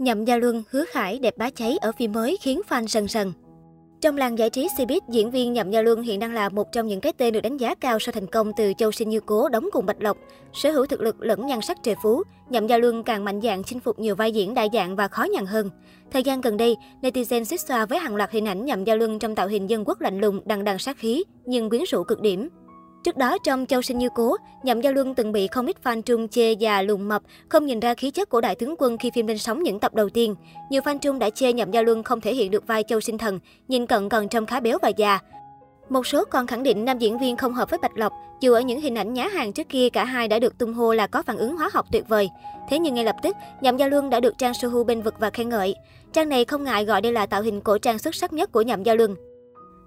Nhậm Gia Luân, Hứa Khải đẹp bá cháy ở phim mới khiến fan sần sần. Trong làng giải trí Cbiz, diễn viên Nhậm Gia Luân hiện đang là một trong những cái tên được đánh giá cao sau thành công từ Châu Sinh Như Cố đóng cùng Bạch Lộc. Sở hữu thực lực lẫn nhan sắc trời phú, Nhậm Gia Luân càng mạnh dạn chinh phục nhiều vai diễn đa dạng và khó nhằn hơn. Thời gian gần đây, netizen xích xoa với hàng loạt hình ảnh Nhậm Gia Luân trong tạo hình dân quốc lạnh lùng, đằng đằng sát khí, nhưng quyến rũ cực điểm. Trước đó, trong Châu Sinh Như Cố, Nhậm Gia Luân từng bị không ít fan trung chê già lùn mập, không nhìn ra khí chất của đại tướng quân khi phim lên sóng những tập đầu tiên. Nhiều fan trung đã chê Nhậm Gia Luân không thể hiện được vai Châu Sinh Thần, nhìn cận còn trông khá béo và già. Một số còn khẳng định nam diễn viên không hợp với Bạch Lộc, dù ở những hình ảnh nhá hàng trước kia cả hai đã được tung hô là có phản ứng hóa học tuyệt vời. Thế nhưng ngay lập tức, Nhậm Gia Luân đã được Trang Sohu bên vực và khen ngợi. Trang này không ngại gọi đây là tạo hình cổ trang xuất sắc nhất của Nhậm Gia Luân.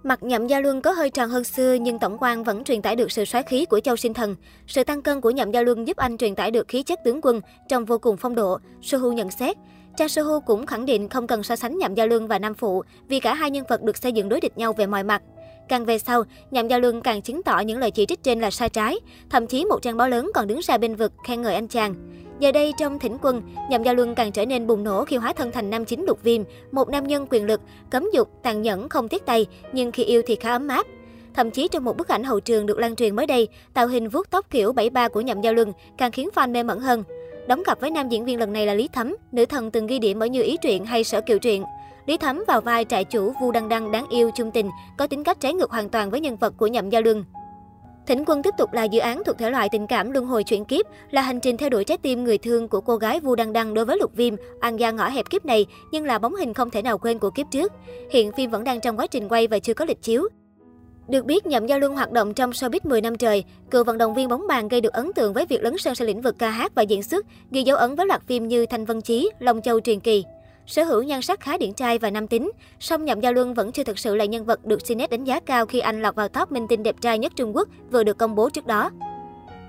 Mặt nhậm gia luân có hơi tròn hơn xưa nhưng tổng quan vẫn truyền tải được sự xoáy khí của Châu Sinh Thần. Sự tăng cân của nhậm gia luân giúp anh truyền tải được khí chất tướng quân trong vô cùng phong độ, Sohu nhận xét. Cha Sohu cũng khẳng định không cần so sánh nhậm gia luân và nam phụ vì cả hai nhân vật được xây dựng đối địch nhau về mọi mặt. Càng về sau, nhậm gia luân càng chứng tỏ những lời chỉ trích trên là sai trái, thậm chí một trang báo lớn còn đứng ra bên vực khen ngợi anh chàng. Giờ đây trong thỉnh quân, Nhậm Gia Luân càng trở nên bùng nổ khi hóa thân thành nam chính lục viêm, một nam nhân quyền lực, cấm dục, tàn nhẫn, không tiếc tay, nhưng khi yêu thì khá ấm áp. Thậm chí trong một bức ảnh hậu trường được lan truyền mới đây, tạo hình vuốt tóc kiểu 73 của Nhậm Gia Luân càng khiến fan mê mẩn hơn. Đóng cặp với nam diễn viên lần này là Lý Thấm, nữ thần từng ghi điểm ở Như Ý truyện hay Sở Kiều truyện. Lý Thấm vào vai trại chủ Vu Đăng Đăng đáng yêu chung tình, có tính cách trái ngược hoàn toàn với nhân vật của Nhậm Gia Luân. Thỉnh Quân tiếp tục là dự án thuộc thể loại tình cảm luân hồi chuyển kiếp, là hành trình theo đuổi trái tim người thương của cô gái Vu Đăng Đăng đối với Lục Viêm, ăn gia ngõ hẹp kiếp này, nhưng là bóng hình không thể nào quên của kiếp trước. Hiện phim vẫn đang trong quá trình quay và chưa có lịch chiếu. Được biết, Nhậm Gia Luân hoạt động trong showbiz 10 năm trời, cựu vận động viên bóng bàn gây được ấn tượng với việc lấn sân sang lĩnh vực ca hát và diễn xuất, ghi dấu ấn với loạt phim như Thanh Vân Chí, Long Châu truyền kỳ. Sở hữu nhan sắc khá điển trai và nam tính, song Nhậm Gia Luân vẫn chưa thực sự là nhân vật được Cnet đánh giá cao khi anh lọt vào top minh tinh đẹp trai nhất Trung Quốc vừa được công bố trước đó.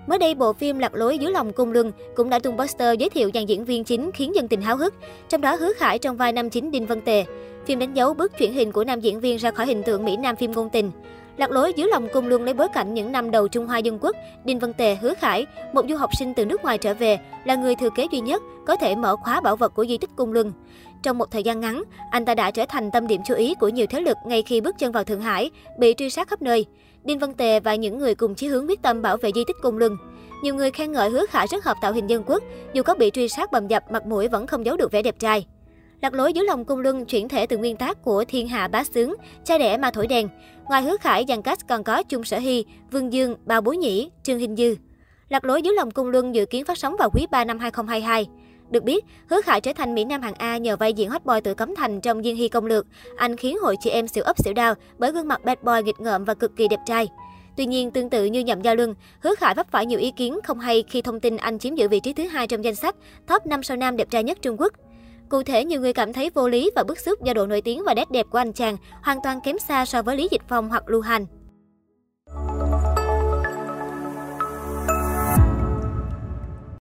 Mới đây, bộ phim Lạc lối dưới lòng cung luân cũng đã tung poster giới thiệu dàn diễn viên chính khiến dân tình háo hức, trong đó Hứa Khải trong vai nam chính Đinh Văn Tề. Phim đánh dấu bước chuyển hình của nam diễn viên ra khỏi hình tượng Mỹ Nam phim ngôn tình. Lạc lối dưới lòng cung luôn lấy bối cảnh những năm đầu Trung Hoa Dân Quốc, Đinh Văn Tề, Hứa Khải, một du học sinh từ nước ngoài trở về, là người thừa kế duy nhất có thể mở khóa bảo vật của di tích cung luân. Trong một thời gian ngắn, anh ta đã trở thành tâm điểm chú ý của nhiều thế lực ngay khi bước chân vào Thượng Hải, bị truy sát khắp nơi. Đinh Văn Tề và những người cùng chí hướng quyết tâm bảo vệ di tích cung luân. Nhiều người khen ngợi Hứa Khải rất hợp tạo hình dân quốc, dù có bị truy sát bầm dập, mặt mũi vẫn không giấu được vẻ đẹp trai. Lạc lối dưới lòng cung luân chuyển thể từ nguyên tác của Thiên Hạ Bá Sướng, cha đẻ ma thổi đèn. Ngoài Hứa Khải, dàn cast còn có Chung Sở Hy, Vương Dương, Bao Bối Nhĩ, Trương Hình Dư. Lạc lối dưới lòng cung luân dự kiến phát sóng vào quý 3 năm 2022. Được biết, Hứa Khải trở thành Mỹ Nam hạng A nhờ vai diễn hot boy từ Cấm Thành trong Diên Hy Công Lược. Anh khiến hội chị em xỉu ấp xỉu đau bởi gương mặt bad boy nghịch ngợm và cực kỳ đẹp trai. Tuy nhiên, tương tự như Nhậm Gia Luân, Hứa Khải vấp phải nhiều ý kiến không hay khi thông tin anh chiếm giữ vị trí thứ hai trong danh sách top 5 sao nam đẹp trai nhất Trung Quốc. Cụ thể, nhiều người cảm thấy vô lý và bức xúc do độ nổi tiếng và nét đẹp của anh chàng hoàn toàn kém xa so với Lý Dịch Phong hoặc Lưu Hành.